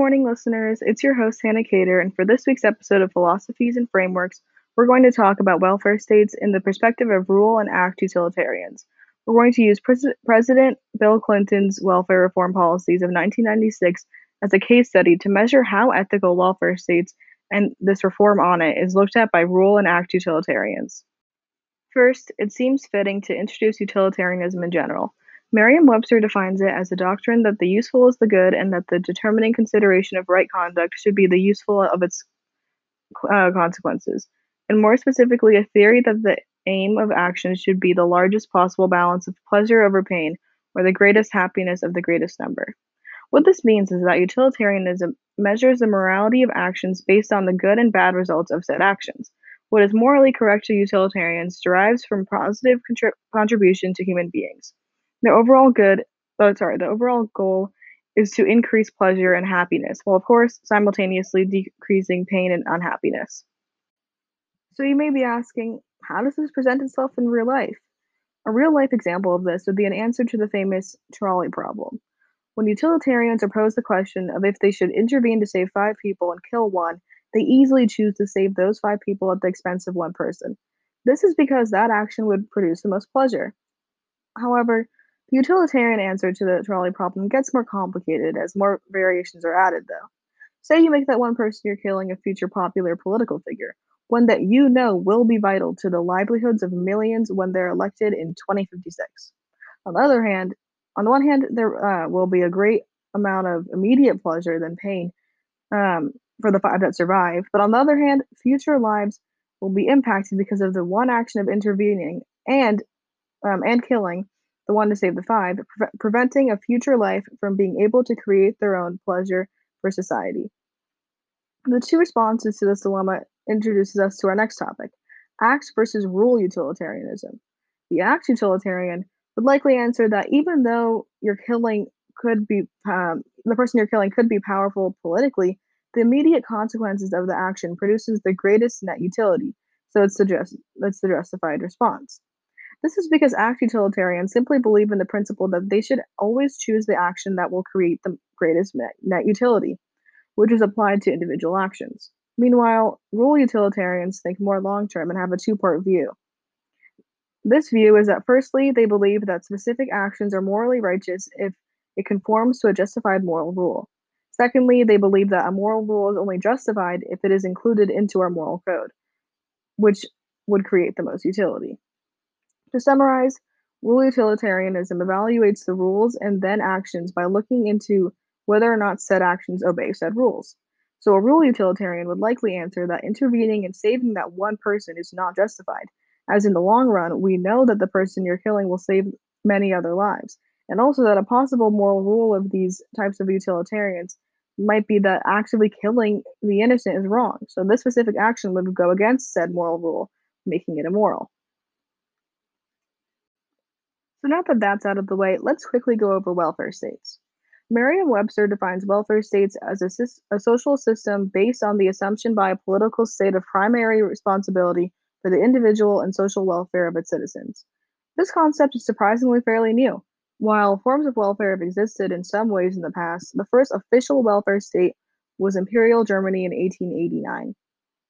morning, listeners. It's your host, Hannah Cater, and for this week's episode of Philosophies and Frameworks, we're going to talk about welfare states in the perspective of rule and act utilitarians. We're going to use Pres- President Bill Clinton's welfare reform policies of 1996 as a case study to measure how ethical welfare states and this reform on it is looked at by rule and act utilitarians. First, it seems fitting to introduce utilitarianism in general. Merriam Webster defines it as a doctrine that the useful is the good and that the determining consideration of right conduct should be the useful of its uh, consequences, and more specifically, a theory that the aim of action should be the largest possible balance of pleasure over pain, or the greatest happiness of the greatest number. What this means is that utilitarianism measures the morality of actions based on the good and bad results of said actions. What is morally correct to utilitarians derives from positive contrib- contribution to human beings. The overall good, oh, sorry, the overall goal is to increase pleasure and happiness, while of course simultaneously decreasing pain and unhappiness. So you may be asking, how does this present itself in real life? A real life example of this would be an answer to the famous trolley problem. When utilitarians are posed the question of if they should intervene to save five people and kill one, they easily choose to save those five people at the expense of one person. This is because that action would produce the most pleasure. However, the utilitarian answer to the trolley problem gets more complicated as more variations are added, though. Say you make that one person you're killing a future popular political figure, one that you know will be vital to the livelihoods of millions when they're elected in 2056. On the other hand, on the one hand, there uh, will be a great amount of immediate pleasure than pain um, for the five that survive, but on the other hand, future lives will be impacted because of the one action of intervening and um, and killing the one to save the five, pre- preventing a future life from being able to create their own pleasure for society. The two responses to this dilemma introduces us to our next topic act versus rule utilitarianism. The act utilitarian would likely answer that even though your killing could be, um, the person you're killing could be powerful politically, the immediate consequences of the action produces the greatest net utility. So it's the, just, it's the justified response. This is because act utilitarians simply believe in the principle that they should always choose the action that will create the greatest net utility, which is applied to individual actions. Meanwhile, rule utilitarians think more long term and have a two part view. This view is that firstly, they believe that specific actions are morally righteous if it conforms to a justified moral rule. Secondly, they believe that a moral rule is only justified if it is included into our moral code, which would create the most utility. To summarize, rule utilitarianism evaluates the rules and then actions by looking into whether or not said actions obey said rules. So a rule utilitarian would likely answer that intervening and saving that one person is not justified, as in the long run, we know that the person you're killing will save many other lives, and also that a possible moral rule of these types of utilitarians might be that actively killing the innocent is wrong. So this specific action would go against said moral rule, making it immoral. So now that that's out of the way, let's quickly go over welfare states. Merriam-Webster defines welfare states as a, a, social system based on the assumption by a political state of primary responsibility for the individual and social welfare of its citizens. This concept is surprisingly fairly new. While forms of welfare have existed in some ways in the past, the first official welfare state was Imperial Germany in 1889.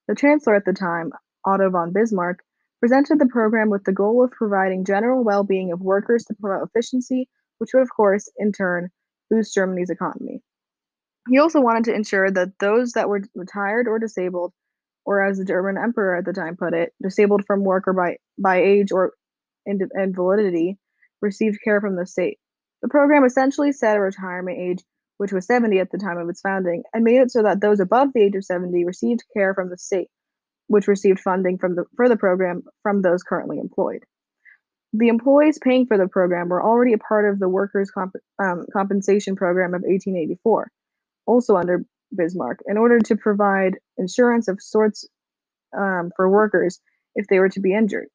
The chancellor at the time, Otto von Bismarck, presented the program with the goal of providing general well-being of workers to promote efficiency, which would, of course, in turn, boost Germany's economy. He also wanted to ensure that those that were retired or disabled, or as the German emperor at the time put it, disabled from work or by, by age or invalidity, received care from the state. The program essentially set a retirement age, which was 70 at the time of its founding, and made it so that those above the age of 70 received care from the state which received funding from the, for the program from those currently employed. The employees paying for the program were already a part of the Workers' Comp- um, Compensation Program of 1884, also under Bismarck, in order to provide insurance of sorts um, for workers if they were to be injured.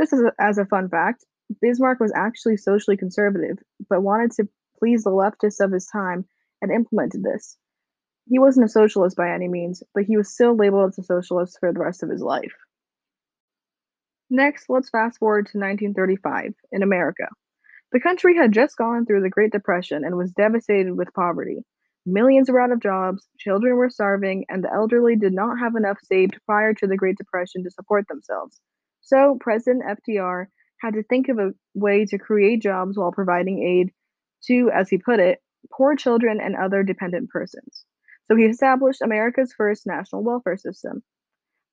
Just as a, as a fun fact, Bismarck was actually socially conservative, but wanted to please the leftists of his time and implemented this. He wasn't a socialist by any means, but he was still labeled as a socialist for the rest of his life. Next, let's fast forward to 1935 in America. The country had just gone through the Great Depression and was devastated with poverty. Millions were out of jobs, children were starving, and the elderly did not have enough saved prior to the Great Depression to support themselves. So, President FDR had to think of a way to create jobs while providing aid to, as he put it, poor children and other dependent persons. So, he established America's first national welfare system.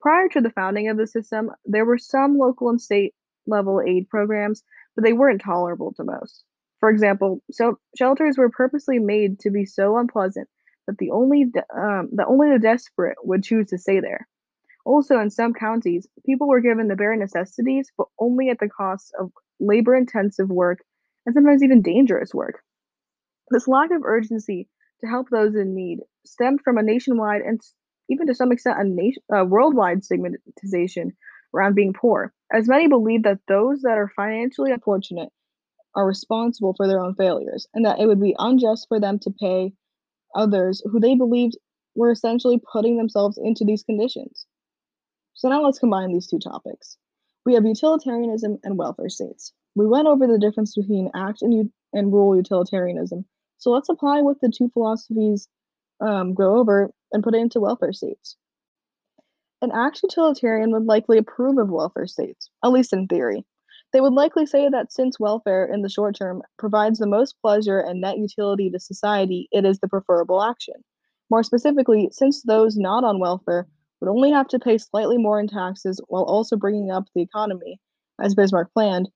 Prior to the founding of the system, there were some local and state level aid programs, but they weren't tolerable to most. For example, so shelters were purposely made to be so unpleasant that the only um, that only the desperate would choose to stay there. Also, in some counties, people were given the bare necessities, but only at the cost of labor-intensive work and sometimes even dangerous work. This lack of urgency to help those in need stemmed from a nationwide and even to some extent a nation, worldwide stigmatization around being poor, as many believe that those that are financially unfortunate are responsible for their own failures, and that it would be unjust for them to pay others who they believed were essentially putting themselves into these conditions. So now let's combine these two topics. We have utilitarianism and welfare states. We went over the difference between act and, and rule utilitarianism. So let's apply what the two philosophies um, go over and put it into welfare states. An act utilitarian would likely approve of welfare states, at least in theory. They would likely say that since welfare in the short term provides the most pleasure and net utility to society, it is the preferable action. More specifically, since those not on welfare would only have to pay slightly more in taxes while also bringing up the economy, as Bismarck planned,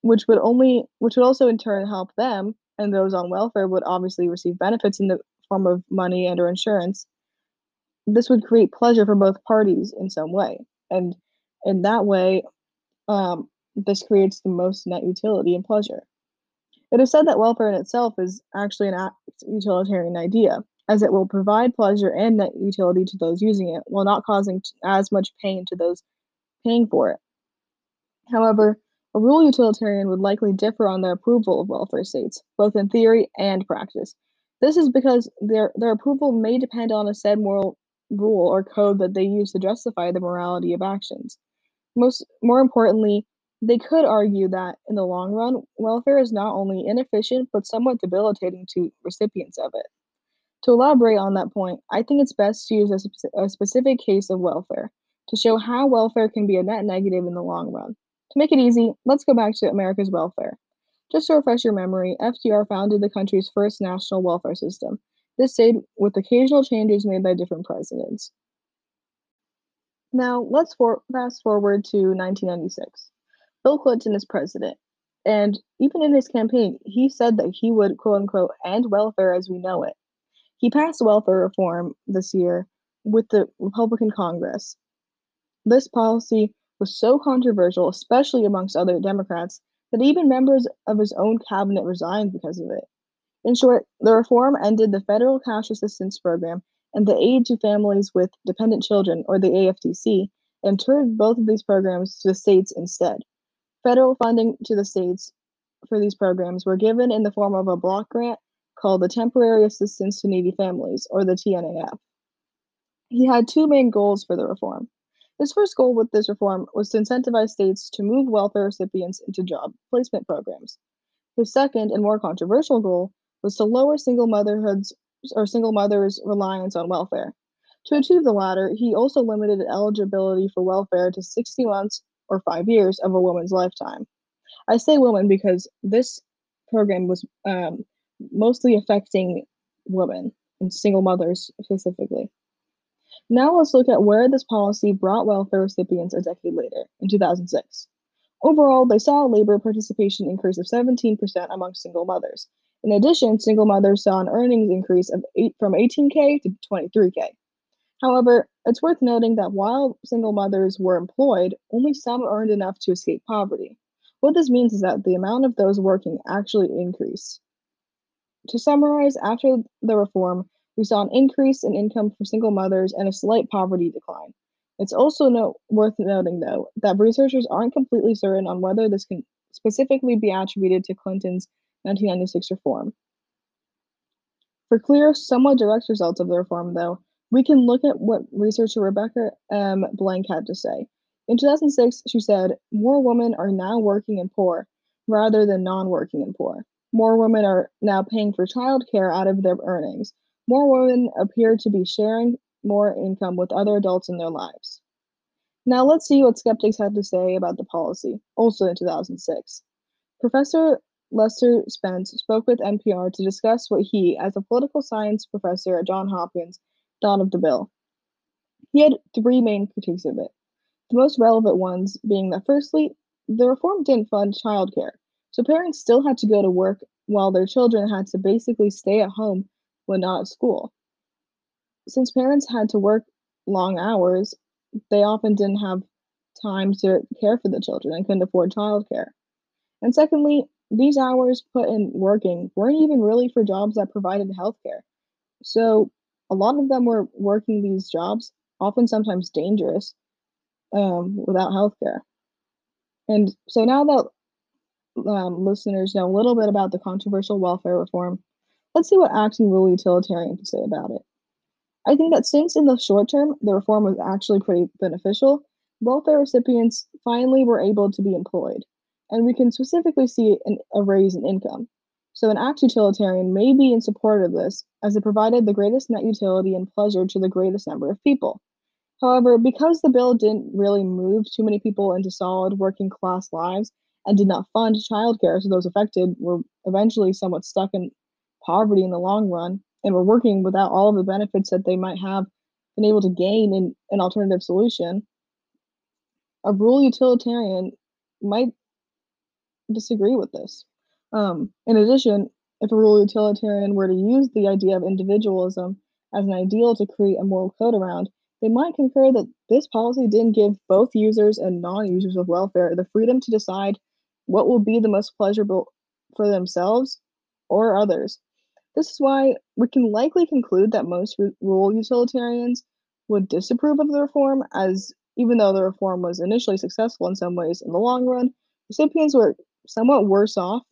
which would only which would also in turn help them, and those on welfare would obviously receive benefits in the form of money and or insurance. This would create pleasure for both parties in some way, and in that way, um, this creates the most net utility and pleasure. It is said that welfare in itself is actually an utilitarian idea, as it will provide pleasure and net utility to those using it while not causing as much pain to those paying for it. However, a rule utilitarian would likely differ on their approval of welfare states, both in theory and practice. This is because their, their approval may depend on a said moral rule or code that they use to justify the morality of actions. Most more importantly, they could argue that, in the long run, welfare is not only inefficient but somewhat debilitating to recipients of it. To elaborate on that point, I think it's best to use a, a specific case of welfare to show how welfare can be a net negative in the long run. To make it easy, let's go back to America's welfare. Just to refresh your memory, FDR founded the country's first national welfare system. This stayed with occasional changes made by different presidents. Now, let's for- fast forward to 1996. Bill Clinton is president. And even in his campaign, he said that he would, quote unquote, end welfare as we know it. He passed welfare reform this year with the Republican Congress. This policy was so controversial, especially amongst other Democrats, that even members of his own cabinet resigned because of it. In short, the reform ended the Federal Cash Assistance Program and the Aid to Families with Dependent Children, or the AFDC, and turned both of these programs to the states instead. Federal funding to the states for these programs were given in the form of a block grant called the Temporary Assistance to Needy Families, or the TNAF. He had two main goals for the reform. His first goal with this reform was to incentivize states to move welfare recipients into job placement programs. His second and more controversial goal was to lower single motherhoods or single mothers' reliance on welfare. To achieve the latter, he also limited eligibility for welfare to 60 months or five years of a woman's lifetime. I say woman because this program was um, mostly affecting women and single mothers specifically. Now let's look at where this policy brought welfare recipients a decade later, in 2006. Overall, they saw labor participation increase of 17% among single mothers. In addition, single mothers saw an earnings increase of eight, from 18K to 23K. However, it's worth noting that while single mothers were employed, only some earned enough to escape poverty. What this means is that the amount of those working actually increased. To summarize, after the reform, we saw an increase in income for single mothers and a slight poverty decline. It's also note, worth noting, though, that researchers aren't completely certain on whether this can specifically be attributed to Clinton's 1996 reform. For clear, somewhat direct results of the reform, though, we can look at what researcher Rebecca M. Blank had to say. In 2006, she said, More women are now working and poor rather than non working and poor. More women are now paying for childcare out of their earnings. More women appear to be sharing more income with other adults in their lives. Now let's see what skeptics have to say about the policy, also in 2006. Professor Lester Spence spoke with NPR to discuss what he, as a political science professor at Johns Hopkins, thought of the bill. He had three main critiques of it. The most relevant ones being that, firstly, the reform didn't fund childcare, so parents still had to go to work while their children had to basically stay at home when not at school. Since parents had to work long hours, they often didn't have time to care for the children and couldn't afford childcare. And secondly, these hours put in working weren't even really for jobs that provided healthcare. So a lot of them were working these jobs, often sometimes dangerous, um, without healthcare. And so now that um, listeners know a little bit about the controversial welfare reform, let's see what acting rule utilitarian to say about it. I think that since in the short term the reform was actually pretty beneficial, welfare recipients finally were able to be employed, and we can specifically see an, a raise in income. So, an act utilitarian may be in support of this, as it provided the greatest net utility and pleasure to the greatest number of people. However, because the bill didn't really move too many people into solid working class lives and did not fund childcare, so those affected were eventually somewhat stuck in poverty in the long run and were working without all of the benefits that they might have been able to gain in an alternative solution, a rule utilitarian might disagree with this. Um, in addition, if a rule utilitarian were to use the idea of individualism as an ideal to create a moral code around, they might concur that this policy didn't give both users and non users of welfare the freedom to decide what will be the most pleasurable for themselves or others. This is why we can likely conclude that most rule utilitarians would disapprove of the reform, as even though the reform was initially successful in some ways, in the long run, recipients were somewhat worse off,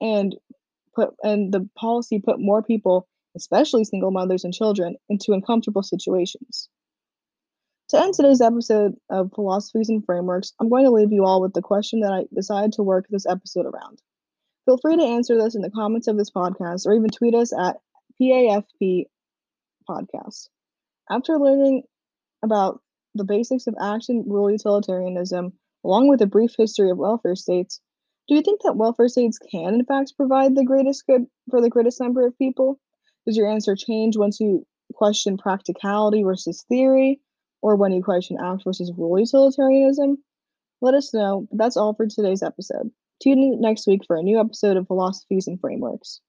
and put and the policy put more people, especially single mothers and children, into uncomfortable situations. To end today's episode of Philosophies and Frameworks, I'm going to leave you all with the question that I decided to work this episode around. Feel free to answer this in the comments of this podcast or even tweet us at PAFP Podcast. After learning about the basics of action rule utilitarianism, along with a brief history of welfare states, do you think that welfare states can, in fact, provide the greatest good for the greatest number of people? Does your answer change once you question practicality versus theory, or when you question act versus rule utilitarianism? Let us know. That's all for today's episode. Tune in next week for a new episode of Philosophies and Frameworks.